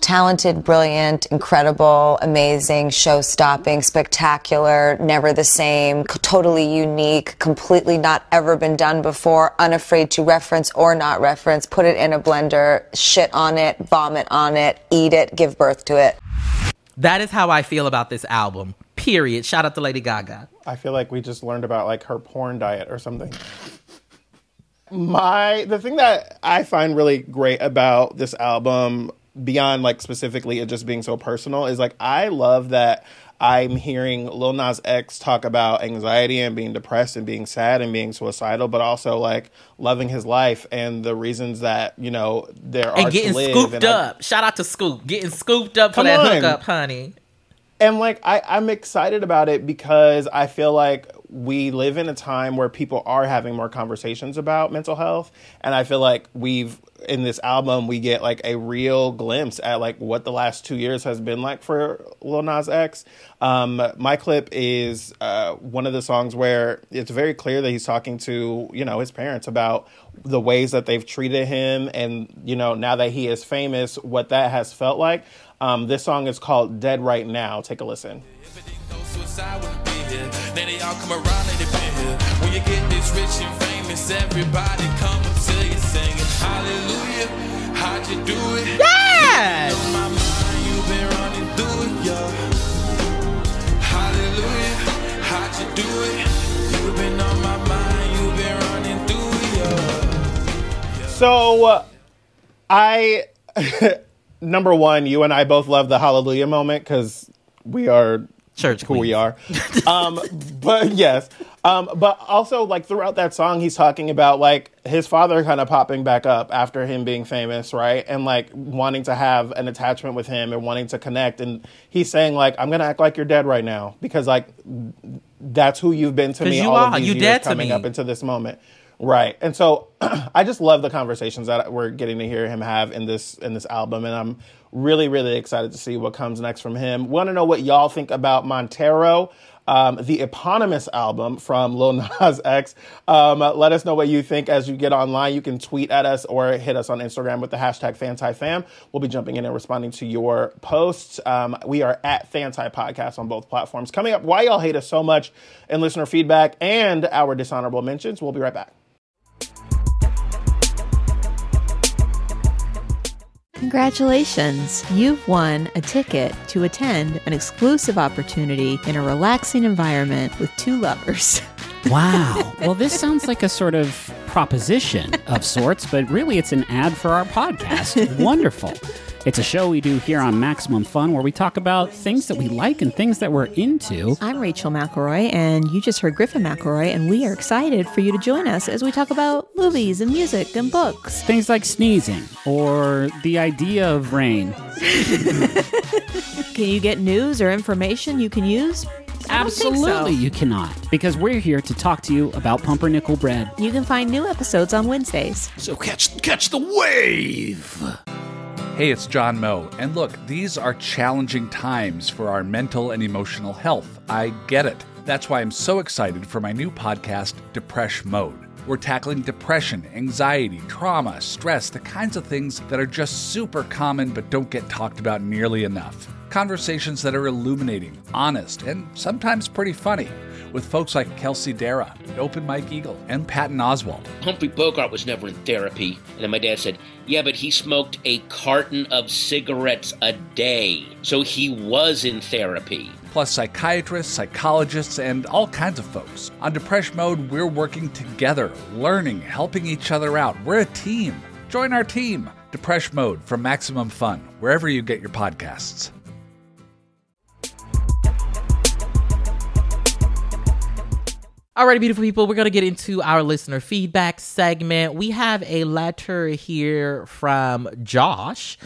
talented, brilliant, incredible, amazing, show stopping, spectacular, never the same, totally unique, completely not ever been done before, unafraid to reference or not reference, put it in a blender, shit on it, vomit on it, eat it, give birth to it. That is how I feel about this album. Period. Shout out to Lady Gaga. I feel like we just learned about like her porn diet or something. My the thing that I find really great about this album beyond like specifically it just being so personal is like I love that I'm hearing Lil Nas X talk about anxiety and being depressed and being sad and being suicidal, but also like loving his life and the reasons that you know there are and getting scooped and up. I, Shout out to Scoop, getting scooped up for that on. hookup, honey. And like I, I'm excited about it because I feel like we live in a time where people are having more conversations about mental health, and I feel like we've in this album we get like a real glimpse at like what the last two years has been like for Lil Nas X. Um, my clip is uh, one of the songs where it's very clear that he's talking to you know his parents about the ways that they've treated him, and you know now that he is famous, what that has felt like. Um, this song is called "Dead Right Now." Take a listen. When you get this rich and famous, everybody come to you singing Hallelujah. How'd you do it? Yes! You've been running through it, yeah. Hallelujah. How'd you do it? You've been on my mind. You've been running through it, yeah. So, uh, I. number one, you and I both love the hallelujah moment because we are church who we are. um, but yes, um, but also like throughout that song, he's talking about like his father kind of popping back up after him being famous, right? And like wanting to have an attachment with him and wanting to connect. And he's saying like, "I'm gonna act like you're dead right now because like that's who you've been to me all are. of these you years coming up into this moment." Right. And so I just love the conversations that we're getting to hear him have in this in this album and I'm really really excited to see what comes next from him. Want to know what y'all think about Montero? Um, the eponymous album from Lil Nas X. Um, let us know what you think as you get online. You can tweet at us or hit us on Instagram with the hashtag FanTiFam. We'll be jumping in and responding to your posts. Um, we are at FanTi Podcast on both platforms. Coming up, why y'all hate us so much in listener feedback and our dishonorable mentions. We'll be right back. Congratulations! You've won a ticket to attend an exclusive opportunity in a relaxing environment with two lovers. Wow. well, this sounds like a sort of proposition of sorts, but really it's an ad for our podcast. Wonderful. It's a show we do here on Maximum Fun where we talk about things that we like and things that we're into. I'm Rachel McElroy, and you just heard Griffin McElroy, and we are excited for you to join us as we talk about movies and music and books. Things like sneezing or the idea of rain. Can you get news or information you can use? I don't so. Absolutely, you cannot. Because we're here to talk to you about pumpernickel bread. You can find new episodes on Wednesdays. So catch catch the wave. Hey, it's John Moe. And look, these are challenging times for our mental and emotional health. I get it. That's why I'm so excited for my new podcast, Depression Mode. We're tackling depression, anxiety, trauma, stress, the kinds of things that are just super common but don't get talked about nearly enough. Conversations that are illuminating, honest, and sometimes pretty funny, with folks like Kelsey Darragh, Open Mike Eagle, and Patton Oswalt. Humphrey Bogart was never in therapy. And then my dad said, Yeah, but he smoked a carton of cigarettes a day. So he was in therapy. plus psychiatrists, psychologists, and all kinds of folks. On Depression Mode, we're working together, learning, helping each other out. We're a team. Join our team. Depression Mode from Maximum Fun, wherever you get your podcasts. Alrighty, beautiful people, we're going to get into our listener feedback segment. We have a letter here from Josh.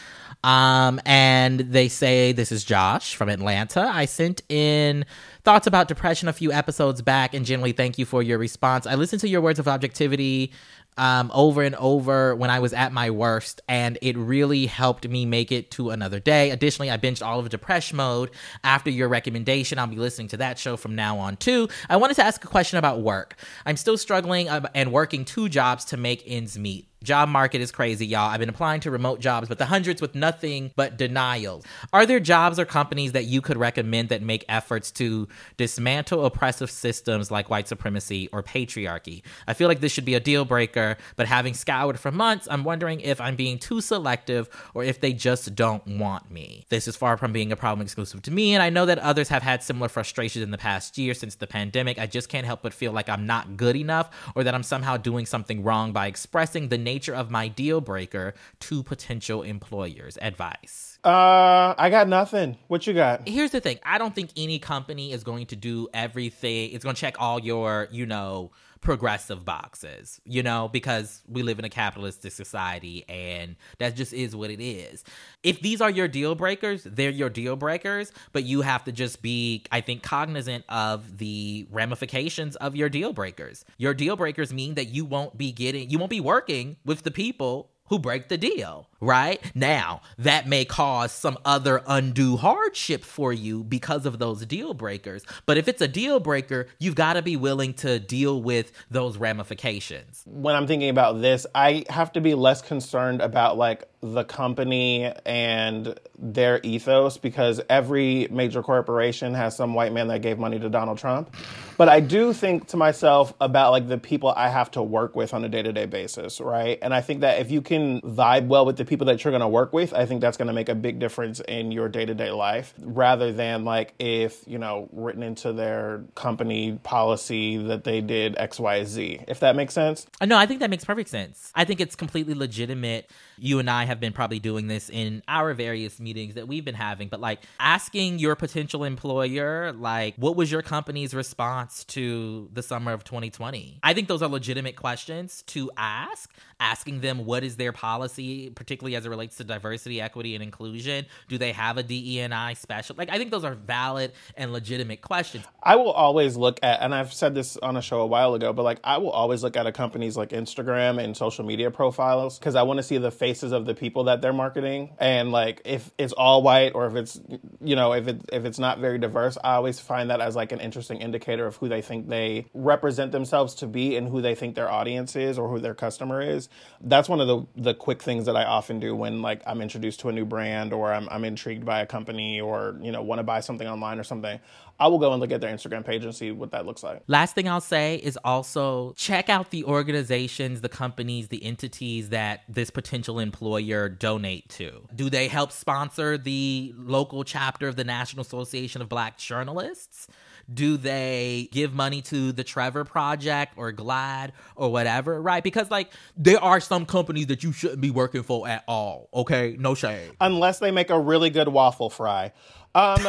Um, and they say, This is Josh from Atlanta. I sent in thoughts about depression a few episodes back and generally thank you for your response. I listened to your words of objectivity um, over and over when I was at my worst, and it really helped me make it to another day. Additionally, I binged all of Depression Mode after your recommendation. I'll be listening to that show from now on, too. I wanted to ask a question about work. I'm still struggling uh, and working two jobs to make ends meet. Job market is crazy, y'all. I've been applying to remote jobs, but the hundreds with nothing but denials. Are there jobs or companies that you could recommend that make efforts to dismantle oppressive systems like white supremacy or patriarchy? I feel like this should be a deal breaker, but having scoured for months, I'm wondering if I'm being too selective or if they just don't want me. This is far from being a problem exclusive to me, and I know that others have had similar frustrations in the past year since the pandemic. I just can't help but feel like I'm not good enough or that I'm somehow doing something wrong by expressing the nature of my deal breaker to potential employers. Advice. Uh, I got nothing. What you got? Here's the thing I don't think any company is going to do everything, it's going to check all your, you know, progressive boxes, you know, because we live in a capitalistic society and that just is what it is. If these are your deal breakers, they're your deal breakers, but you have to just be, I think, cognizant of the ramifications of your deal breakers. Your deal breakers mean that you won't be getting, you won't be working with the people who break the deal, right? Now, that may cause some other undue hardship for you because of those deal breakers. But if it's a deal breaker, you've got to be willing to deal with those ramifications. When I'm thinking about this, I have to be less concerned about like the company and their ethos because every major corporation has some white man that gave money to Donald Trump. But I do think to myself about like the people I have to work with on a day to day basis, right? And I think that if you can vibe well with the people that you're going to work with, I think that's going to make a big difference in your day to day life rather than like if, you know, written into their company policy that they did XYZ, if that makes sense. Uh, No, I think that makes perfect sense. I think it's completely legitimate. You and I have been probably doing this in our various meetings that we've been having, but like asking your potential employer, like, what was your company's response to the summer of 2020? I think those are legitimate questions to ask. Asking them what is their policy, particularly as it relates to diversity, equity, and inclusion. Do they have a DEI special? Like, I think those are valid and legitimate questions. I will always look at, and I've said this on a show a while ago, but like I will always look at a company's like Instagram and social media profiles because I want to see the faces of the people that they're marketing, and like if it's all white or if it's you know if it if it's not very diverse, I always find that as like an interesting indicator of who they think they represent themselves to be and who they think their audience is or who their customer is. That's one of the the quick things that I often do when like I'm introduced to a new brand or I'm I'm intrigued by a company or you know want to buy something online or something. I will go and look at their Instagram page and see what that looks like. Last thing I'll say is also check out the organizations, the companies, the entities that this potential employer donate to. Do they help sponsor the local chapter of the National Association of Black Journalists? Do they give money to the Trevor Project or GLAAD or whatever, right? Because like there are some companies that you shouldn't be working for at all. Okay, no shade. Unless they make a really good waffle fry. Um,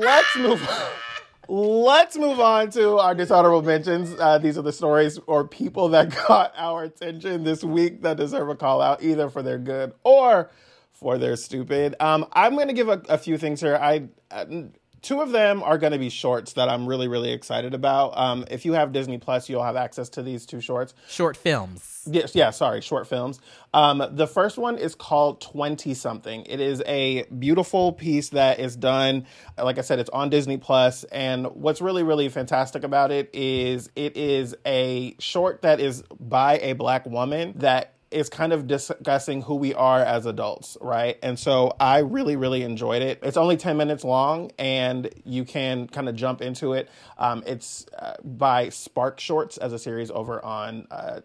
let's move. On. Let's move on to our dishonorable mentions. Uh, these are the stories or people that got our attention this week that deserve a call out, either for their good or for their stupid. Um, I'm going to give a, a, few things here. I uh, two of them are going to be shorts that I'm really really excited about. Um, if you have Disney Plus, you'll have access to these two shorts. Short films. Yes, yeah, sorry, short films. Um, the first one is called 20 something. It is a beautiful piece that is done. Like I said, it's on Disney Plus, and what's really, really fantastic about it is it is a short that is by a black woman that is kind of discussing who we are as adults, right? And so I really, really enjoyed it. It's only 10 minutes long and you can kind of jump into it. Um, it's uh, by Spark Shorts as a series over on. Uh,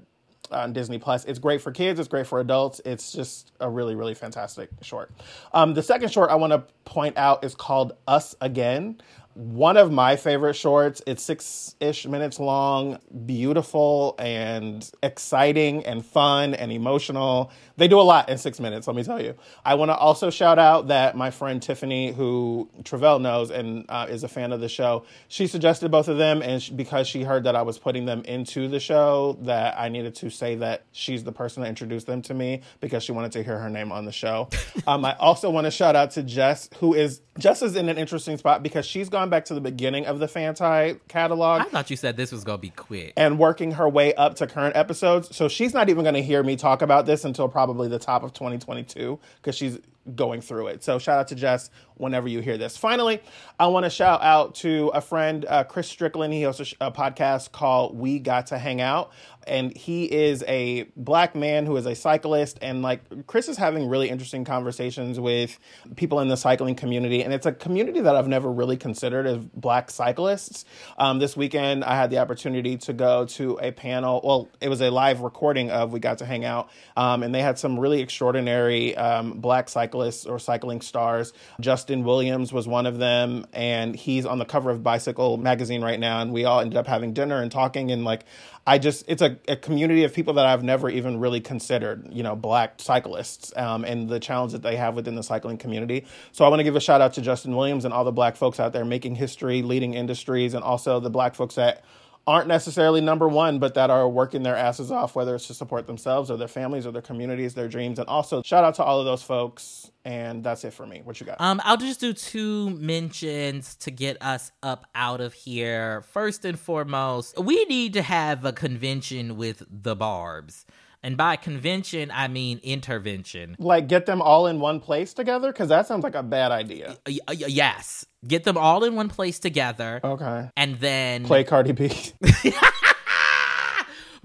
on Disney Plus. It's great for kids. It's great for adults. It's just a really, really fantastic short. Um, the second short I want to point out is called Us Again one of my favorite shorts. It's six ish minutes long, beautiful and exciting and fun and emotional. They do a lot in six minutes, let me tell you. I want to also shout out that my friend Tiffany, who Tre'vell knows and uh, is a fan of the show, she suggested both of them. And she, because she heard that I was putting them into the show, that I needed to say that she's the person that introduced them to me because she wanted to hear her name on the show. um, I also want to shout out to Jess, who is Jess is in an interesting spot because she's gone back to the beginning of the Fanti catalog. I thought you said this was going to be quick. And working her way up to current episodes. So she's not even going to hear me talk about this until probably the top of 2022 because she's going through it. So shout out to Jess whenever you hear this. Finally, I want to shout out to a friend, uh, Chris Strickland. He hosts a, a, podcast called We Got to Hang Out. And he is a black man who is a cyclist. And like Chris is having really interesting conversations with people in the cycling community. And it's a community that I've never really considered as black cyclists. Um, this weekend, I had the opportunity to go to a panel. Well, it was a live recording of We Got to Hang Out. Um, and they had some really extraordinary um, black cyclists or cycling stars. Justin Justin Williams was one of them, and he's on the cover of Bicycle magazine right now. And we all ended up having dinner and talking. And like, I just, it's a, a community of people that I've never even really considered, you know, black cyclists um, and the challenge that they have within the cycling community. So I want to give a shout out to Justin Williams and all the black folks out there making history, leading industries, and also the black folks that aren't necessarily number one, but that are working their asses off, whether it's to support themselves or their families or their communities, their dreams. And also, shout out to all of those folks and that's it for me. What you got? Um, I'll just do two mentions to get us up out of here. First and foremost, we need to have a convention with the Barbs. And by convention, I mean intervention. Like get them all in one place together? Because that sounds like a bad idea. Y- y- yes. Get them all in one place together. Okay. And then play Cardi B.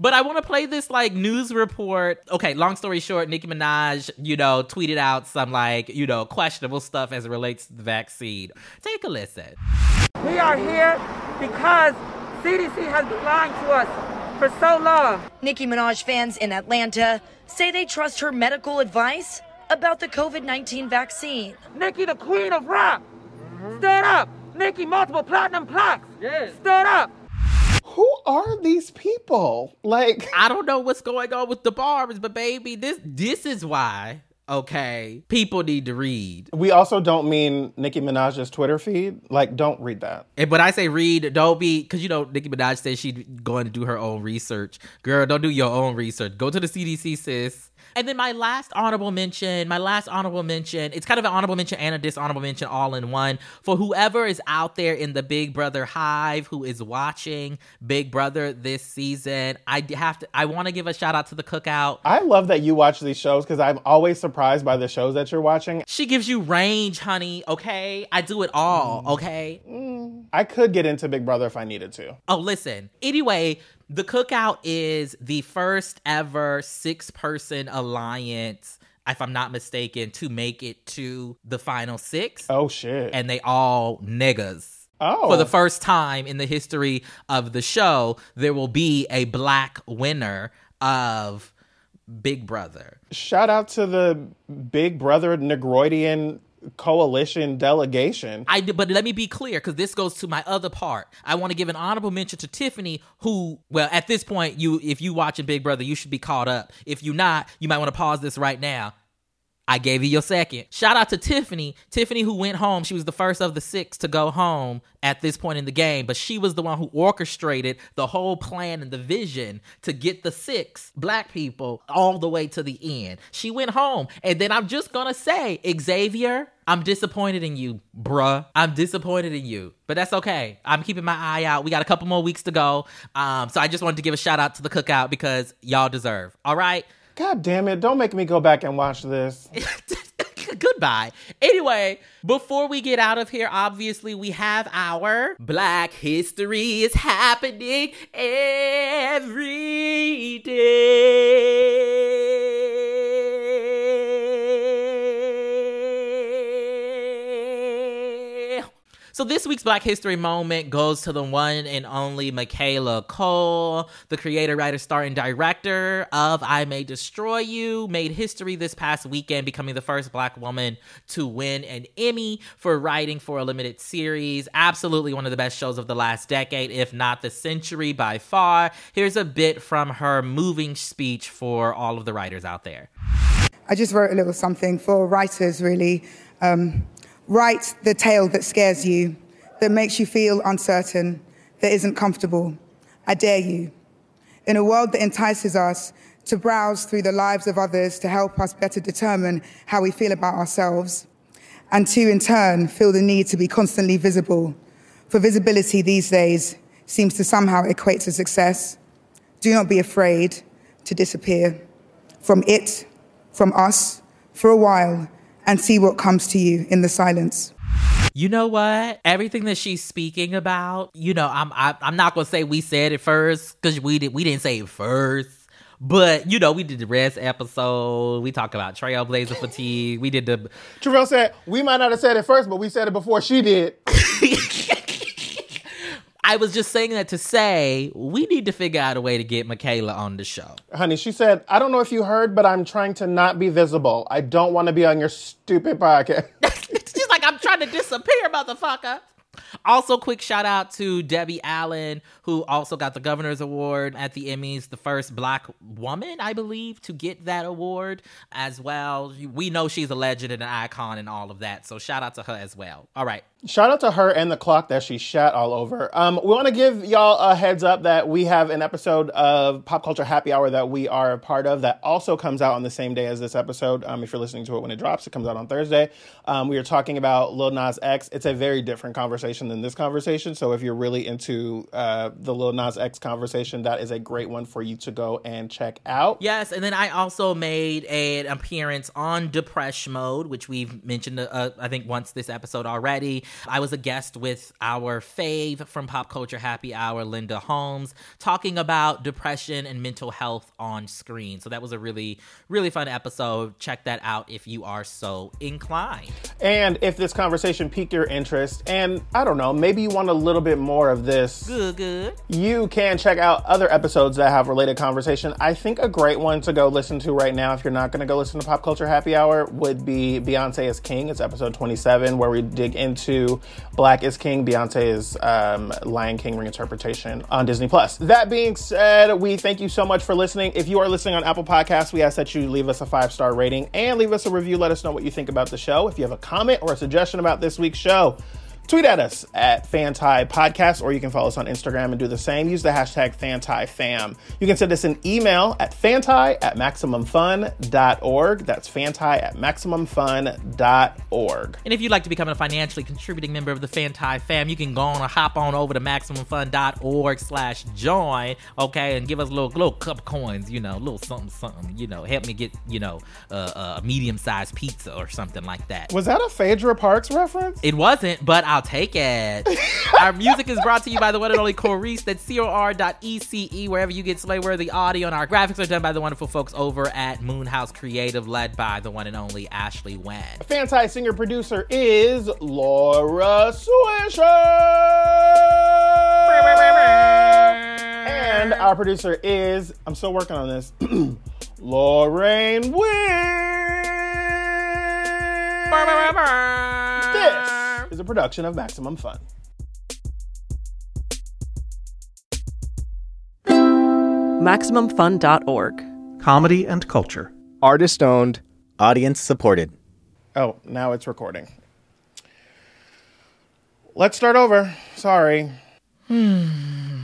But I want to play this like news report. Okay, long story short, Nicki Minaj, you know, tweeted out some like, you know, questionable stuff as it relates to the vaccine. Take a listen. We are here because CDC has been lying to us for so long. Nicki Minaj fans in Atlanta say they trust her medical advice about the COVID 19 vaccine. Nicki, the queen of rap. Stand up. Nicki, multiple platinum plaques. Yes. Stand up who are these people? Like I don't know what's going on with the barbs, but baby, this this is why okay, people need to read. We also don't mean Nicki Minaj's Twitter feed. Like, don't read that. And when I say read, don't be because you know Nicki Minaj says she's going to do her own research. Girl, don't do your own research. Go to the CDC, sis. And then my last honorable mention, my last honorable mention, it's kind of an honorable mention and a dishonorable mention all in one. For whoever is out there in the Big Brother hive who is watching Big Brother this season, I have to I want to give a shout out to the cookout. I love that you watch these shows because I'm always surprised by the shows that you're watching. She gives you range, honey, okay? I do it all, mm. okay? Mm. I could get into Big Brother if I needed to. Oh, listen. Anyway, the Cookout is the first ever six person alliance, if I'm not mistaken, to make it to the final six. Oh, shit. And they all niggas. Oh. For the oh. first time in the history of the show, there will be a black winner of Big Brother. Shout out to the Big Brother Negroidian coalition delegation. I but let me be clear because this goes to my other part. I want to give an honorable mention to Tiffany, who, well, at this point, you if you watching Big Brother, you should be caught up. If you not, you might want to pause this right now. I gave you your second. Shout out to Tiffany. Tiffany, who went home. She was the first of the six to go home at this point in the game, but she was the one who orchestrated the whole plan and the vision to get the six black people all the way to the end. She went home. And then I'm just going to say, Xavier, I'm disappointed in you, bruh. I'm disappointed in you, but that's okay. I'm keeping my eye out. We got a couple more weeks to go. Um, so I just wanted to give a shout out to the cookout because y'all deserve. All right. God damn it. Don't make me go back and watch this. Goodbye. Anyway, before we get out of here, obviously we have our Black History is happening every day. So this week's Black History moment goes to the one and only Michaela Coel, the creator, writer, star, and director of I May Destroy You, made history this past weekend, becoming the first black woman to win an Emmy for writing for a limited series. Absolutely one of the best shows of the last decade, if not the century by far. Here's a bit from her moving speech for all of the writers out there. I just wrote a little something for writers, really. Um, write the tale that scares you, that makes you feel uncertain, that isn't comfortable. I dare you. In a world that entices us to browse through the lives of others to help us better determine how we feel about ourselves, and to in turn feel the need to be constantly visible. For visibility these days seems to somehow equate to success. Do not be afraid to disappear from it, from us, for a while, and see what comes to you in the silence. You know what? Everything that she's speaking about, you know, I'm I, I'm not gonna say we said it first because we did we didn't say it first. But you know, we did the rest episode. We talked about trailblazer fatigue. We did the Tre'vell said, We might not have said it first, but we said it before she did. I was just saying that to say we need to figure out a way to get Michaela on the show. Honey, she said, I don't know if you heard, but I'm trying to not be visible. I don't want to be on your stupid podcast. She's like, I'm trying to disappear, motherfucker. Also, quick shout out to Debbie Allen, who also got the Governor's Award at the Emmys, the first black woman, I believe, to get that award as well. We know she's a legend and an icon and all of that. So, shout out to her as well. All right. Shout out to her and the clock that she shat all over. Um, we want to give y'all a heads up that we have an episode of Pop Culture Happy Hour that we are a part of that also comes out on the same day as this episode. Um, if you're listening to it when it drops, it comes out on Thursday. Um, we are talking about Lil Nas X. It's a very different conversation than this conversation. So if you're really into uh, the Lil Nas X conversation, that is a great one for you to go and check out. Yes, and then I also made an appearance on Depression Mode, which we've mentioned, uh, I think, once this episode already. I was a guest with our fave from Pop Culture Happy Hour, Linda Holmes, talking about depression and mental health on screen. So that was a really, really fun episode. Check that out if you are so inclined. And if this conversation piqued your interest, and I don't know, maybe you want a little bit more of this. Good, good. You can check out other episodes that have related conversation. I think a great one to go listen to right now, if you're not going to go listen to Pop Culture Happy Hour, would be Beyonce is King. It's episode 27, where we dig into Black is King, Beyonce's um, Lion King reinterpretation on Disney Plus. That being said, we thank you so much for listening. If you are listening on Apple Podcasts, we ask that you leave us a five star rating and leave us a review. Let us know what you think about the show. If you have a comment or a suggestion about this week's show, tweet at us at Fanti Podcast, or you can follow us on Instagram and do the same. Use the hashtag FantiFam. You can send us an email at fanti at MaximumFun.org. That's fanti at MaximumFun.org. And if you'd like to become a financially contributing member of the Fanti fam, you can go on and hop on over to MaximumFun.org slash join, okay, and give us a little, little cup of coins, you know, a little something, something, you know, help me get, you know, uh, a medium-sized pizza or something like that. Was that a Phaedra Parks reference? It wasn't, but I'll take it. Our music is brought to you by the one and only Corece. That's C-O-R.E-C-E, wherever you get slay Slayworthy audio. And our graphics are done by the wonderful folks over at Moonhouse Creative, led by the one and only Ashley Wen. Fanti singer producer is Laura Swisher. and our producer is, I'm still working on this, Lorraine Wynn. Is a production of Maximum Fun. MaximumFun.org. Comedy and culture. Artist owned, audience supported. Oh, now it's recording. Let's start over. Sorry. Hmm.